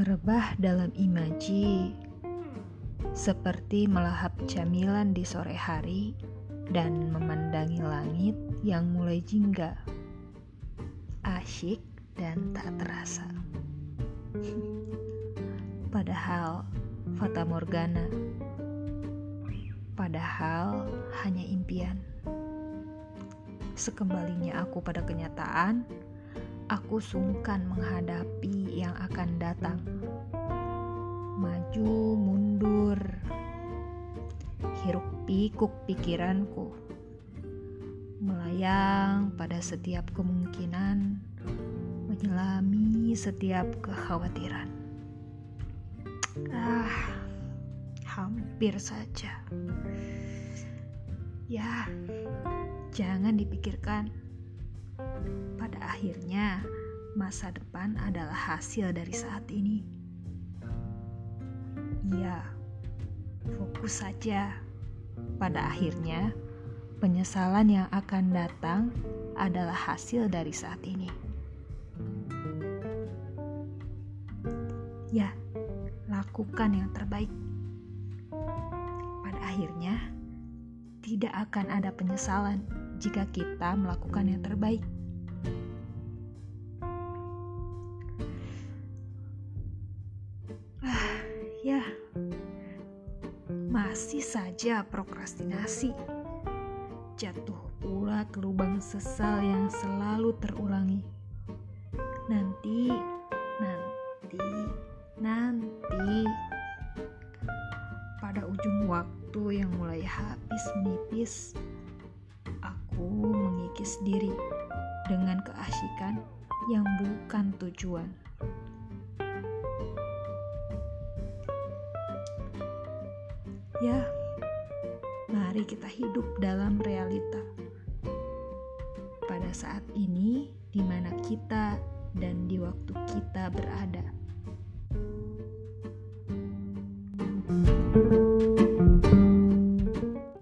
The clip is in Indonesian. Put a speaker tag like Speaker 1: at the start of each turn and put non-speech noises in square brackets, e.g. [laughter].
Speaker 1: Berjubah dalam imaji, seperti melahap camilan di sore hari dan memandangi langit yang mulai jingga. Asyik dan tak terasa. [laughs] Padahal fata morgana. Padahal hanya impian. Sekembalinya aku pada kenyataan, aku sungkan menghadapi yang akan datang. Maju mundur, hiruk pikuk pikiranku, melayang pada setiap kemungkinan, menyelami setiap kekhawatiran. Ah, hampir saja. Ya, jangan dipikirkan pada akhirnya, masa depan adalah hasil dari saat ini. Iya, fokus saja. Pada akhirnya, penyesalan yang akan datang adalah hasil dari saat ini. Ya, lakukan yang terbaik. Pada akhirnya, tidak akan ada penyesalan jika kita melakukan yang terbaik. Ya, masih saja prokrastinasi. Jatuh pula ke lubang sesal yang selalu terulangi. Nanti, nanti, nanti. Pada ujung waktu yang mulai habis menipis, aku mengikis diri dengan keasikan yang bukan tujuan. Ya, mari kita hidup dalam realita. Pada saat ini, di mana kita dan di waktu kita berada.